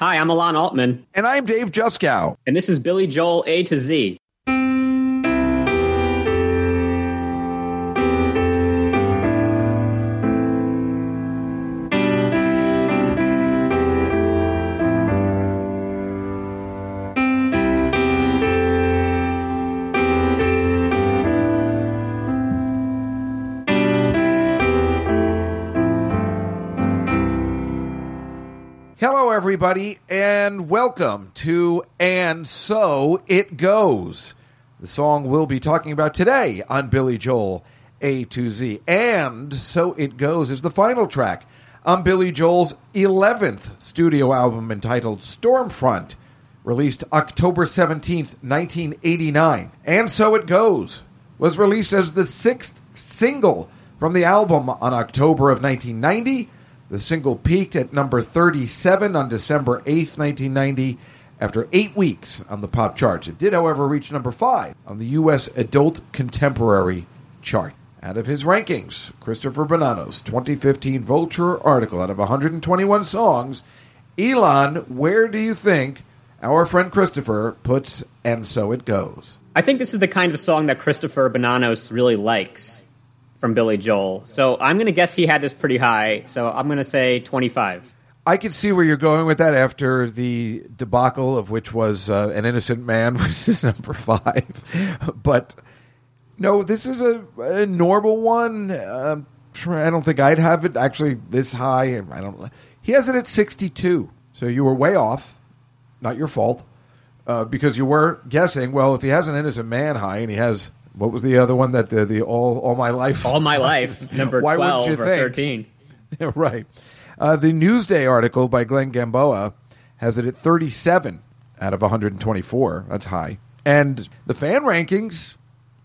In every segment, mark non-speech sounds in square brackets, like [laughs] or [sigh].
Hi, I'm Alon Altman, And I'm Dave Juskow. and this is Billy Joel A to Z. everybody, and welcome to And So It Goes. The song we'll be talking about today on Billy Joel A to Z. And So It Goes is the final track on Billy Joel's 11th studio album entitled Stormfront, released October 17th, 1989. And So It Goes was released as the sixth single from the album on October of 1990. The single peaked at number 37 on December 8th, 1990, after eight weeks on the pop charts. It did, however, reach number 5 on the U.S. Adult Contemporary chart. Out of his rankings, Christopher Bonanos' 2015 Vulture article out of 121 songs, Elon, where do you think our friend Christopher puts And So It Goes? I think this is the kind of song that Christopher Bonanos really likes from Billy Joel. So I'm going to guess he had this pretty high. So I'm going to say 25. I can see where you're going with that after the debacle of which was uh, an innocent man, [laughs] which is number five. but no, this is a, a normal one. Um, I don't think I'd have it actually this high. I don't. He has it at 62, so you were way off. Not your fault, uh, because you were guessing. Well, if he has an innocent man high and he has what was the other one that the, the all all my life All my life, [laughs] number Why wouldn't 12 you or think? 13. [laughs] Right. Uh, the Newsday article by Glenn Gamboa has it at 37 out of 124. That's high. And the fan rankings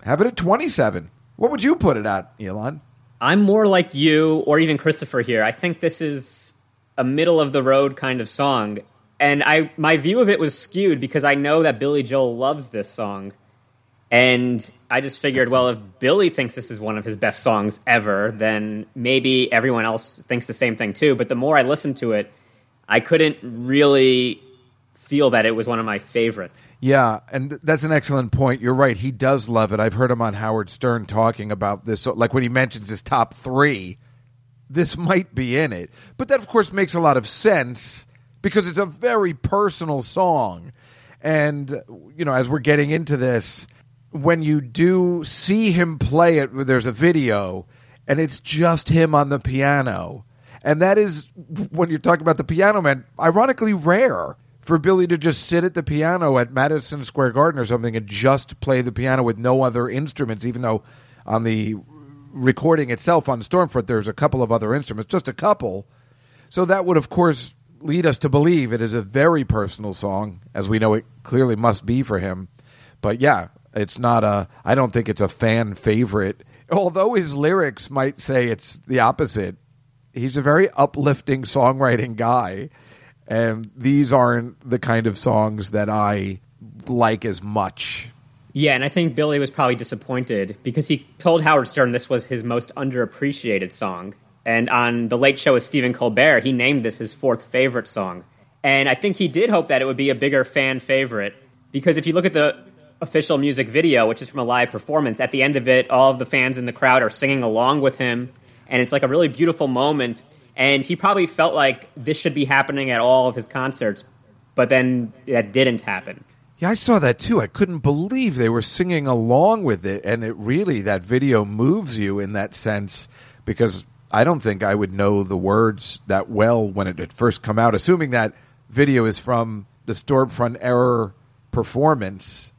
have it at 27. What would you put it at, Elon? I'm more like you or even Christopher here. I think this is a middle of the road kind of song. And I my view of it was skewed because I know that Billy Joel loves this song. And I just figured, well, if Billy thinks this is one of his best songs ever, then maybe everyone else thinks the same thing too. But the more I listened to it, I couldn't really feel that it was one of my favorites. Yeah, and that's an excellent point. You're right. He does love it. I've heard him on Howard Stern talking about this. So, like when he mentions his top three, this might be in it. But that, of course, makes a lot of sense because it's a very personal song. And, you know, as we're getting into this, when you do see him play it, there's a video, and it's just him on the piano. And that is, when you're talking about the piano man, ironically rare for Billy to just sit at the piano at Madison Square Garden or something and just play the piano with no other instruments, even though on the recording itself on Stormfront there's a couple of other instruments, just a couple. So that would, of course, lead us to believe it is a very personal song, as we know it clearly must be for him. But yeah, it's not a. I don't think it's a fan favorite. Although his lyrics might say it's the opposite. He's a very uplifting songwriting guy, and these aren't the kind of songs that I like as much. Yeah, and I think Billy was probably disappointed because he told Howard Stern this was his most underappreciated song. And on The Late Show with Stephen Colbert, he named this his fourth favorite song. And I think he did hope that it would be a bigger fan favorite because if you look at the official music video, which is from a live performance, at the end of it, all of the fans in the crowd are singing along with him. And it's like a really beautiful moment. And he probably felt like this should be happening at all of his concerts, but then that didn't happen. Yeah, I saw that too. I couldn't believe they were singing along with it, and it really that video moves you in that sense because I don't think I would know the words that well when it had first come out. Assuming that video is from the Stormfront Error performance.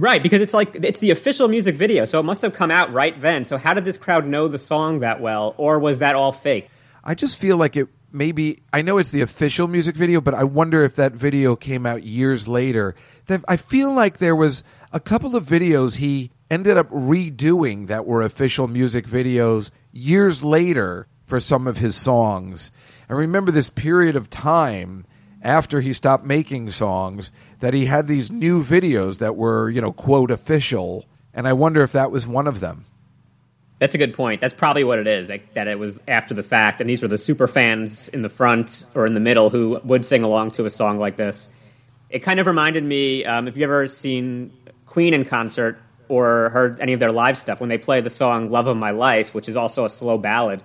Right, because it's like it's the official music video, so it must have come out right then. So how did this crowd know the song that well, or was that all fake? I just feel like it maybe I know it's the official music video, but I wonder if that video came out years later. I feel like there was a couple of videos he ended up redoing that were official music videos years later for some of his songs. I remember this period of time after he stopped making songs that he had these new videos that were, you know, quote official, and I wonder if that was one of them. That's a good point. That's probably what it is. Like, that it was after the fact, and these were the super fans in the front or in the middle who would sing along to a song like this. It kind of reminded me. Um, if you ever seen Queen in concert or heard any of their live stuff, when they play the song "Love of My Life," which is also a slow ballad,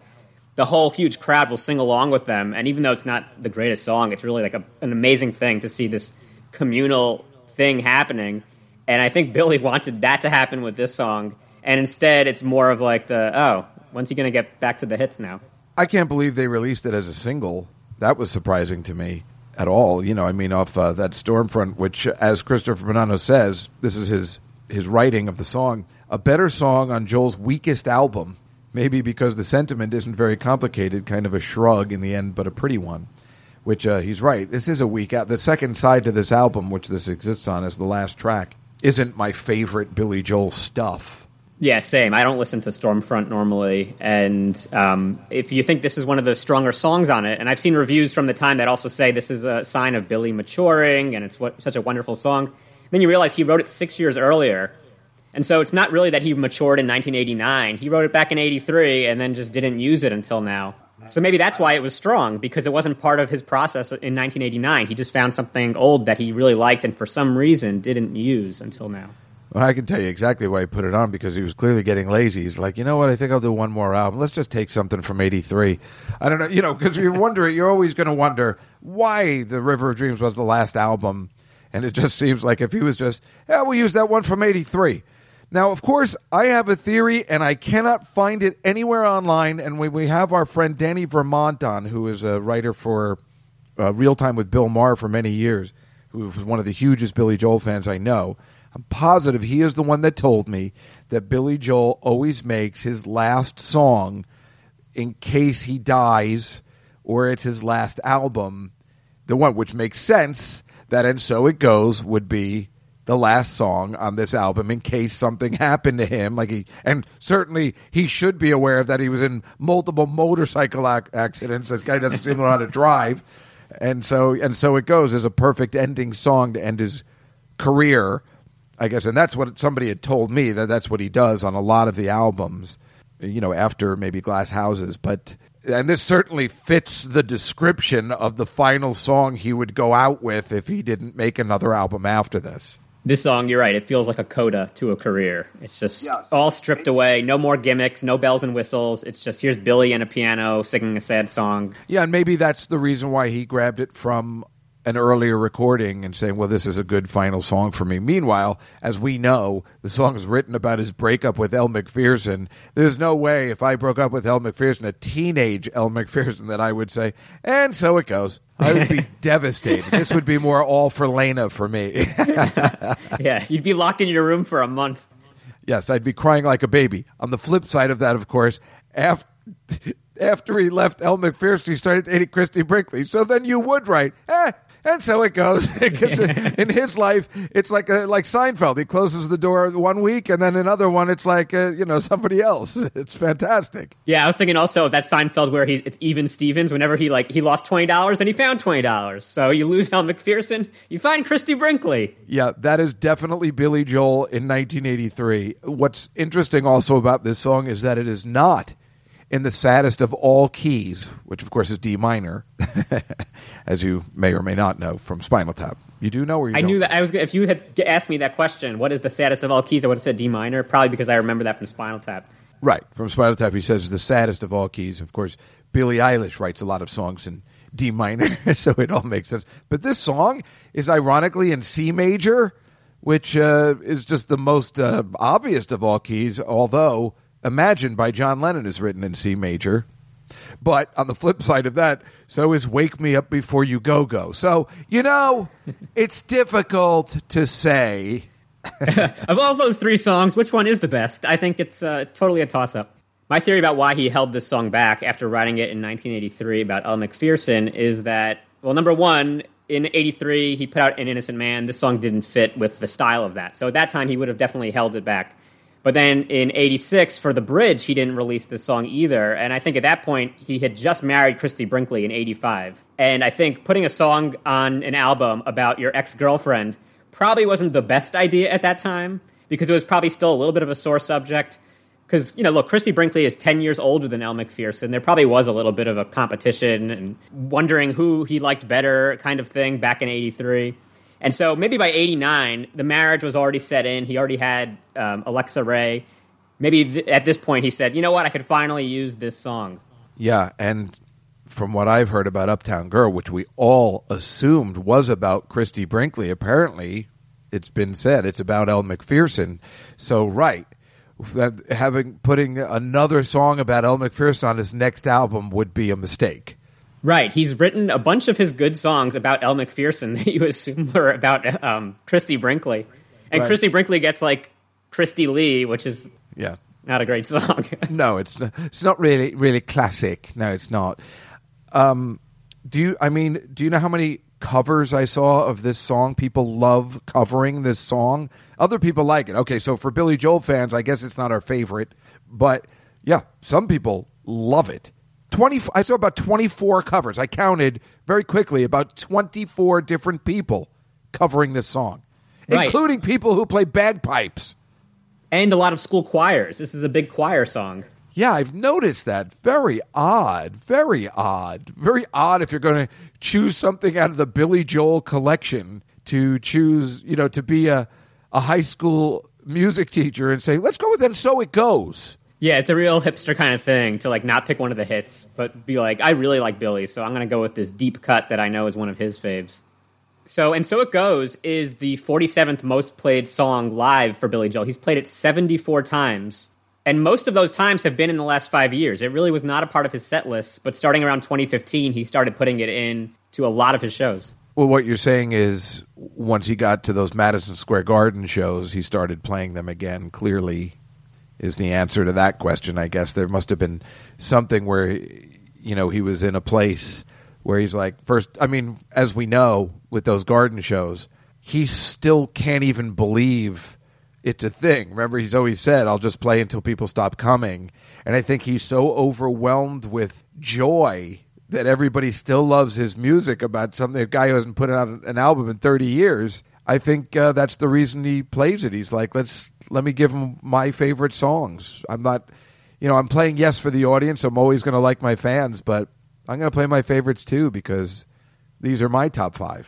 the whole huge crowd will sing along with them. And even though it's not the greatest song, it's really like a, an amazing thing to see this communal thing happening. And I think Billy [laughs] wanted that to happen with this song and instead it's more of like the oh, when's he going to get back to the hits now? I can't believe they released it as a single. That was surprising to me at all. You know, I mean, off uh, that Stormfront, which, as Christopher Bonanos says, this is his his writing of the song, a better song on Joel's weakest album. Maybe because the sentiment isn't very complicated, kind of a shrug in the end, but a pretty one. Which uh, he's right. This is a weak out. The second side to this album, which this exists on as the last track, isn't my favorite Billy Joel stuff yeah, same. I don't listen to Stormfront normally, and um, if you think this is one of the stronger songs on it, and I've seen reviews from the time that also say this is a sign of Billy maturing, and it's what, such a wonderful song. Then you realize he wrote it six years earlier, and so it's not really that he matured in 1989. He wrote it back in '83, and then just didn't use it until now. So maybe that's why it was strong because it wasn't part of his process in 1989. He just found something old that he really liked, and for some reason didn't use until now. Well, I can tell you exactly why he put it on because he was clearly getting lazy. He's like, you know what? I think I'll do one more album. Let's just take something from '83. I don't know, you know, because you're wondering, you're always going to wonder why the River of Dreams was the last album, and it just seems like if he was just, yeah, we'll use that one from '83. Now, of course, I have a theory, and I cannot find it anywhere online. And we, we have our friend Danny Vermont on, who is a writer for uh, Real Time with Bill Maher for many years, who was one of the hugest Billy Joel fans I know. I'm positive he is the one that told me that Billy Joel always makes his last song in case he dies or it's his last album. The one which makes sense that And So It Goes would be the last song on this album in case something [laughs] happened to him like he and certainly he should be aware of that he was in multiple motorcycle ac- accidents this guy doesn't seem to know how to drive and so and so it goes as a perfect ending song to end his career I guess, and that's what somebody had told me that that's what he does on a lot of the albums, you know, after maybe Glass Houses. But and this certainly fits the description of the final song he would go out with if he didn't make another album after this. This song, you're right. It feels like a coda to a career. It's just yes. all stripped away. No more gimmicks, no bells and whistles. It's just here's Billy and a piano singing a sad song. Yeah, and maybe that's the reason why he grabbed it from an earlier recording and saying, well, this is a good final song for me. Meanwhile, as we know, the song is written about his breakup with Elle Macpherson. There's no way if I broke up with Elle Macpherson, a teenage Elle Macpherson, that I would say, and so it goes. I would be [laughs] devastated. This would be more all for Leyna for me. [laughs] yeah, you'd be locked in your room for a month. Yes, I'd be crying like a baby. On the flip side of that, of course, after [laughs] after he left Elle McPherson, he started dating Christie Brinkley. So then you would write, eh, and so it goes. [laughs] [laughs] in his life, it's like a, like Seinfeld. He closes the door one week, and then another one, it's like uh, you know somebody else. [laughs] It's fantastic. Yeah, I was thinking also of that Seinfeld where he it's even Stevens. Whenever he like he lost twenty dollars and he found twenty dollars, so you lose Elle Macpherson, you find Christie Brinkley. Yeah, that is definitely Billy Joel in 1983. What's interesting also about this song is that it is not in the saddest of all keys, which of course is D minor, [laughs] as you may or may not know from Spinal Tap. You do know where you. I don't? knew that. I was. If you had asked me that question, what is the saddest of all keys? I would have said D minor, probably because I remember that from Spinal Tap. Right from Spinal Tap, he says the saddest of all keys. Of course, Billie Eilish writes a lot of songs in D minor, [laughs] so it all makes sense. But this song is ironically in C major, which uh, is just the most uh, obvious of all keys. Although Imagine by John Lennon is written in C major. But on the flip side of that, so is Wake Me Up Before You Go Go. So, you know, it's difficult to say. [laughs] of all those three songs, which one is the best? I think it's, uh, it's totally a toss up. My theory about why he held this song back after writing it in 1983 about Elle Macpherson is that, well, number one, in 83, he put out An Innocent Man. This song didn't fit with the style of that. So at that time, he would have definitely held it back. But then in 86, for the bridge, he didn't release this song either. And I think at that point, he had just married Christie Brinkley in 85. And I think putting a song on an album about your ex girlfriend probably wasn't the best idea at that time because it was probably still a little bit of a sore subject. because you know, look, Christie Brinkley is ten years older than Elle Macpherson. There probably was a little bit of a competition and wondering who he liked better, kind of thing, back in '83. And so maybe by '89, the marriage was already set in. He already had um, Alexa Ray. Maybe th- at this point, he said, "You know what? I could finally use this song." Yeah, and from what I've heard about Uptown Girl, which we all assumed was about Christie Brinkley, apparently it's been said it's about Elle Macpherson. So right, having putting another song about Elle Macpherson on his next album would be a mistake. Right. He's written a bunch of his good songs about Elle Macpherson [laughs] that you assume were about um, Christie Brinkley. And Right. Christie Brinkley gets like Christie Lee, which is Yeah. not a great song. [laughs] No, it's not, it's not really really classic. No, it's not. Um, do you? I mean, do you know how many covers I saw of this song? People love covering this song. Other people like it. Okay, so for Billy Joel fans, I guess it's not our favorite, but yeah, some people love it. Twenty. I saw about twenty four covers. I counted very quickly about twenty four different people covering this song, Right. including people who play bagpipes. and a lot of school choirs. This is a big choir song. Yeah, I've noticed that. Very odd. Very odd. Very odd if you're going to choose something out of the Billy Joel collection to choose, you know, to be a, a high school music teacher and say, let's go with And So It Goes. Yeah, it's a real hipster kind of thing to like not pick one of the hits, but be like, I really like Billy, so I'm going to go with this deep cut that I know is one of his faves. So, and so it goes is the 47th most played song live for Billy Joel. He's played it 74 times, and most of those times have been in the last five years. It really was not a part of his set list, but starting around 2015, he started putting it in to a lot of his shows. Well, what you're saying is once he got to those Madison Square Garden shows, he started playing them again. Clearly, is the answer to that question. I guess there must have been something where, you know, he was in a place where he's like, first, I mean, as we know with those garden shows, he still can't even believe it's a thing. Remember, he's always said, I'll just play until people stop coming. And I think he's so overwhelmed with joy that everybody still loves his music about something a guy who hasn't put out an album in 30 years. I think uh, that's the reason he plays it. He's like, let's let me give him my favorite songs. I'm not, you know, I'm playing yes for the audience. I'm always going to like my fans, but I'm going to play my favorites too because these are my top five.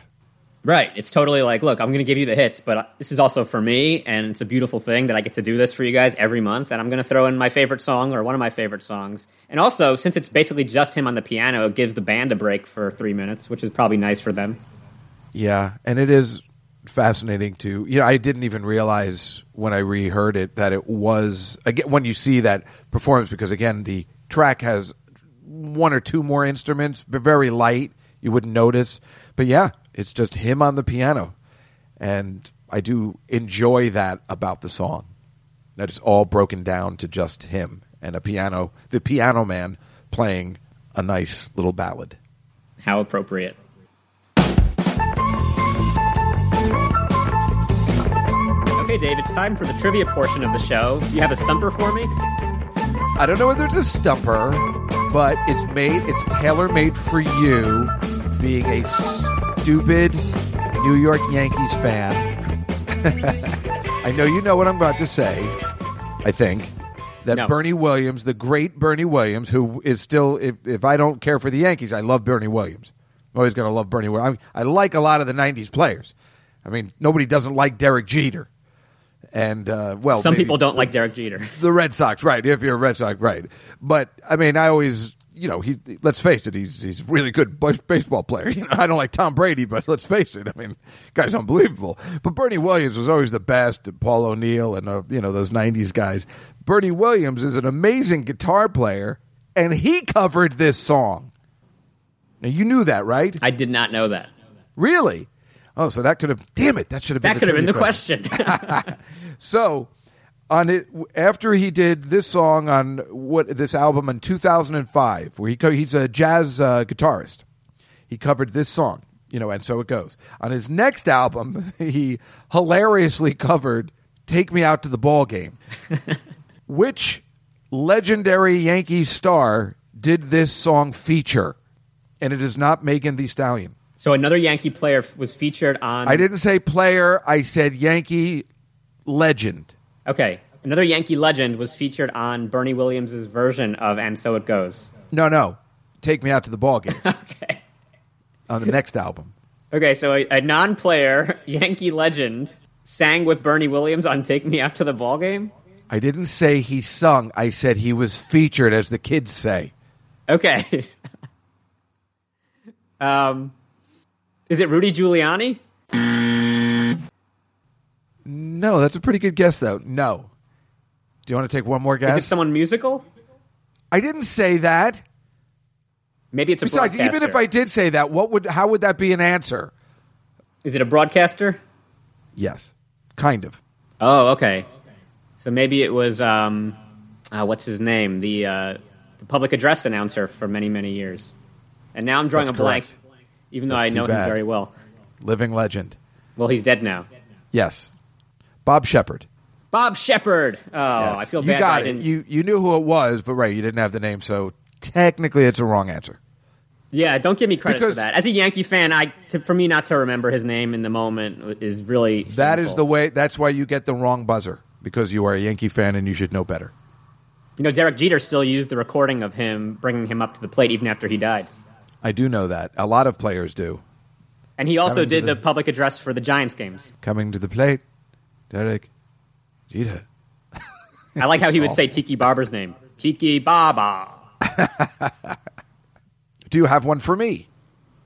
Right. It's totally like, look, I'm going to give you the hits, but this is also for me, and it's a beautiful thing that I get to do this for you guys every month, and I'm going to throw in my favorite song or one of my favorite songs. And also, since it's basically just him on the piano, it gives the band a break for three minutes, which is probably nice for them. Yeah, and it is fascinating to you know I didn't even realize when I reheard it that it was again when you see that performance because again the track has one or two more instruments but very light you wouldn't notice. But yeah it's just him on the piano. And I do enjoy that about the song that it's all broken down to just him and a piano the piano man playing a nice little ballad. How appropriate. Okay, Dave, it's time for the trivia portion of the show. Do you have a stumper for me? I don't know whether it's a stumper, but it's made. It's tailor made for you, being a stupid New York Yankees fan. [laughs] I know you know what I'm about to say. I think that No. Bernie Williams, the great Bernie Williams, who is still, if if I don't care for the Yankees, I love Bernie Williams. I'm always going to love Bernie Williams. I, I like a lot of the '90s players. I mean, nobody doesn't like Derek Jeter. And uh, well, Some people don't like Derek Jeter. [laughs] the Red Sox, right? If you're a Red Sox, right? But I mean, I always, you know, he. Let's face it, he's he's a really good baseball player. [laughs] You know, I don't like Tom Brady, but let's face it, I mean, guy's unbelievable. But Bernie Williams was always the best. Paul O'Neill and uh, you know those '90s guys. Bernie Williams is an amazing guitar player, and he covered this song. Now you knew that, right? I did not know that. Really? Oh, so that could have. Damn it! That should have been. That could have been the question. [laughs] So, on it after he did this song on what this album in 2005, where he co- he's a jazz uh, guitarist, he covered this song, you know, and so it goes. On his next album, [laughs] he hilariously covered "Take Me Out to the Ball Game," [laughs] which legendary Yankee star did this song feature, and it is not Megan Thee Stallion. So another Yankee player was featured on. I didn't say player; I said Yankee legend. Okay, Another Yankee legend was featured on Bernie Williams' version of And So It Goes. No, no. Take me out to the ball game [laughs] Okay. on the next album. Okay, so a, a non player [laughs] Yankee legend sang with Bernie Williams on Take Me Out to the Ball Game? I didn't say he sung. I said he was featured, as the kids say. Okay. [laughs] um, is it Rudy Giuliani? No, that's a pretty good guess, though. No. Do you want to take one more guess? Is it someone musical? I didn't say that. Maybe it's a Besides, even if. I did say that, what would how would that be an answer? Is it a broadcaster? Yes, kind of. Oh, okay. So maybe it was um, uh, what's his name, the uh, the public address announcer for many many years. And now I'm drawing That's a blank, correct. Even though That's I know him very well. Living legend. Well, he's dead now. Yes, Bob Sheppard. Bob Sheppard. Oh, Yes. I feel bad. you got it. didn't- You you knew who it was, but right, you didn't have the name, so technically it's a wrong answer. Yeah, don't give me credit for that. As a Yankee fan, I to, for me not to remember his name in the moment is really That is the way. That's why you get the wrong buzzer because you are a Yankee fan and you should know better. You know, Derek Jeter still used the recording of him bringing him up to the plate even after he died, I do know that. A lot of players do. and he also Coming to did the- the public address for the Giants games. Coming to the plate, Derek Jeter. I like how he would [laughs] say Tiki Barber's name, Tiki Baba. [laughs] Do you have one for me?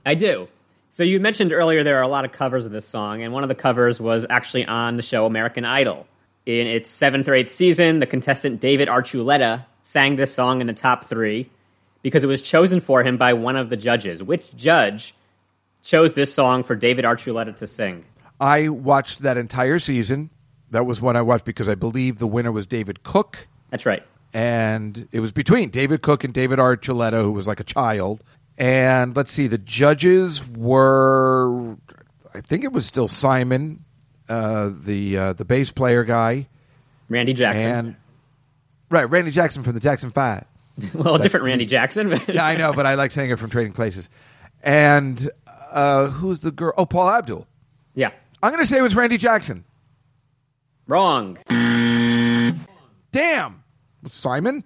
I do. So you mentioned earlier there are a lot of covers of this song, and one of the covers was actually on the show American Idol. In its seventh or eighth season, the contestant David Archuleta sang this song in the top three because it was chosen for him by one of the judges. Which judge chose this song for David Archuleta to sing? I watched that entire season. That was one I watched because I believe the winner was David Cook. That's right. and it was between David Cook and David Archuleta, who was like a child. And let's see, the judges were, I think it was still Simon, uh, the uh, the bass player guy, Randy Jackson. and right, Randy Jackson from the Jackson Five. [laughs] well, a different Randy Jackson. Yeah, I know, but I like saying it from Trading Places. And uh, who's the girl? Oh, Paul Abdul. yeah. I'm going to say it was Randy Jackson. Wrong. Damn, Simon.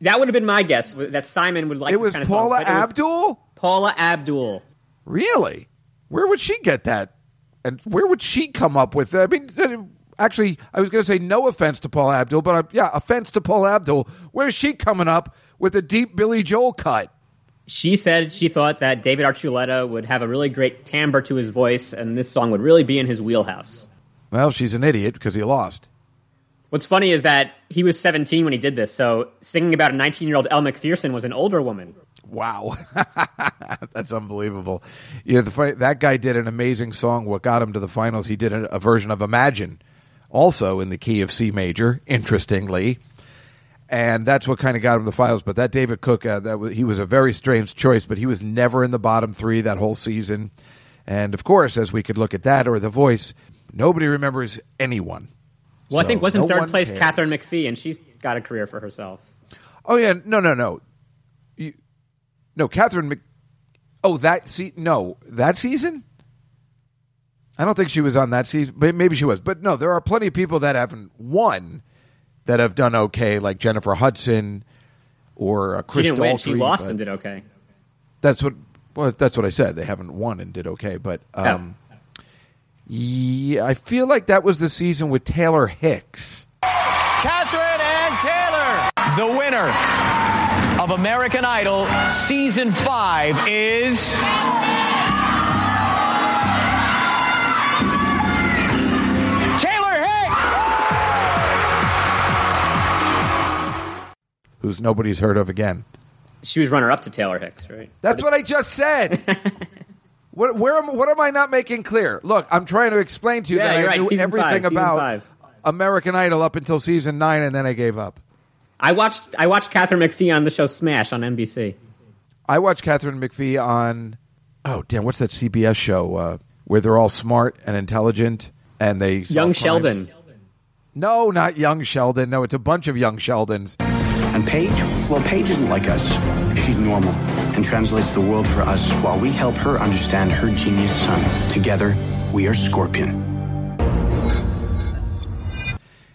That would have been my guess. That Simon would like. It was kind of song, Paula but it was Abdul. Paula Abdul. Really? Where would she get that? And where would she come up with? That? I mean, uh, actually, I was going to say no offense to Paul Abdul, but I, yeah, offense to Paul Abdul. Where's she coming up with a deep Billy Joel cut? She said she thought that David Archuleta would have a really great timbre to his voice, and this song would really be in his wheelhouse. Well, she's an idiot because he lost. What's funny is that he was 17 when he did this, so singing about a 19 year old Elle Macpherson was an older woman. Wow, [laughs] that's unbelievable. Yeah, the that guy did an amazing song. What got him to the finals? He did a, a version of Imagine, also in the key of C major. Interestingly, and that's what kind of got him the finals. But that David Cook, uh, that was, he was a very strange choice, but he was never in the bottom three that whole season. And of course, as we could look at that or The Voice, nobody remembers anyone. Well, I think was in no third place cares. Katharine McPhee, and she's got a career for herself. Oh yeah, no, no, no, you, no, Catherine. Mc, oh, that se- no, that season. I don't think she was on that season, but maybe she was. But no, there are plenty of people that haven't won that have done okay, like Jennifer Hudson or uh, She Chris didn't win; she lost and did okay. That's what. Well, that's what I said. They haven't won and did okay, but um, yeah, I feel like that was the season with Taylor Hicks. Catherine and Taylor. The winner of American Idol Season 5 is. Who's nobody's heard of again. She was runner up to Taylor Hicks, right? That's what I just said. [laughs] what, where am, what am I not making clear? Look, I'm trying to explain to you Yeah, that I right. knew Season everything five, about. American Idol up until season nine, and then I gave up. I watched I watched Katharine McPhee on the show Smash on NBC. I watched Katharine McPhee on, oh damn, what's that CBS show uh, where they're all smart and intelligent and they Young crimes? Sheldon. No, not young Sheldon. No, it's a bunch of young Sheldons. And Paige, well, Paige isn't like us. She's normal and translates the world for us while we help her understand her genius son. Together, we are Scorpion.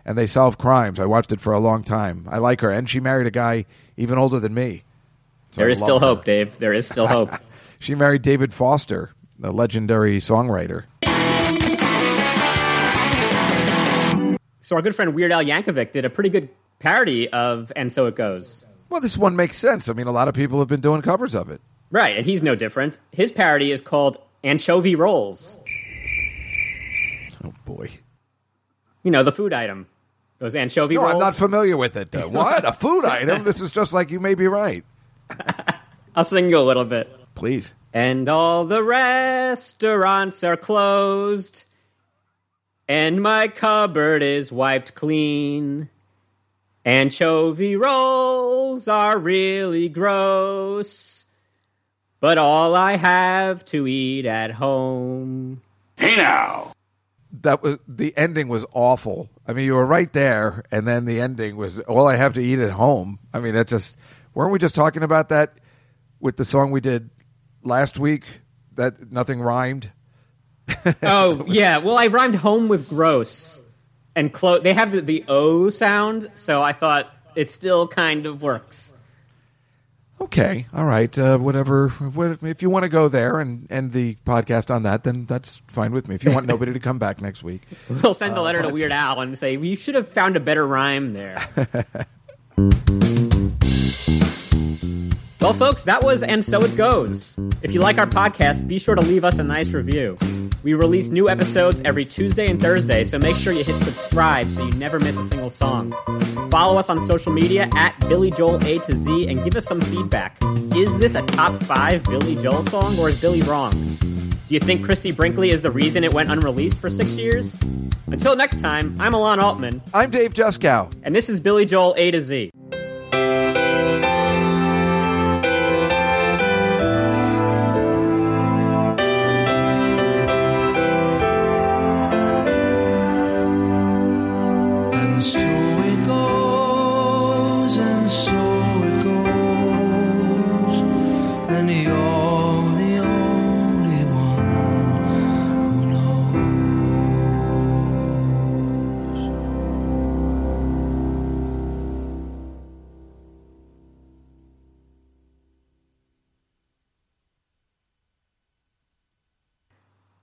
and they solve crimes. I watched it for a long time. I like her, and she married a guy even older than me. So There I is still her. hope, Dave. There is still hope. [laughs] She married David Foster, the legendary songwriter. so our good friend Weird Al Yankovic did a pretty good parody of "And So It Goes." Well, this one makes sense. I mean, a lot of people have been doing covers of it. Right, and he's no different. His parody is called "Anchovy Rolls." Oh boy. You know, the food item. Those anchovy No, rolls. I'm not familiar with it. Uh, [laughs] what? A food item? This is just like you may be right. [laughs] I'll sing you a little bit. Please. And all the restaurants are closed. And my cupboard is wiped clean. Anchovy rolls are really gross. But all I have to eat at home. Hey now. That was the ending was awful. I mean, you were right there, and then the ending was all I have to eat at home. I mean, that just weren't we just talking about that with the song we did last week? That nothing rhymed. [laughs] Oh, yeah. Well, I rhymed home with gross. And clo- they have the, the O sound, so I thought it still kind of works. Okay, all right, uh, whatever. What, if you want to go there and end the podcast on that, then that's fine with me. If you want nobody to come back next week, [laughs] We'll send a letter to Weird Al and say, you should have found a better rhyme there. [laughs] well, folks, that was And So It Goes. If you like our podcast, be sure to leave us a nice review. We release new episodes every Tuesday and Thursday, so make sure you hit subscribe so you never miss a single song. Follow us on social media at Billy Joel A to Z and give us some feedback. Is this a top five Billy Joel song or is Billy wrong? Do you think Christie Brinkley is the reason it went unreleased for six years? Until next time, I'm Alon Altman, I'm Dave Juskow. and this is Billy Joel A to Z.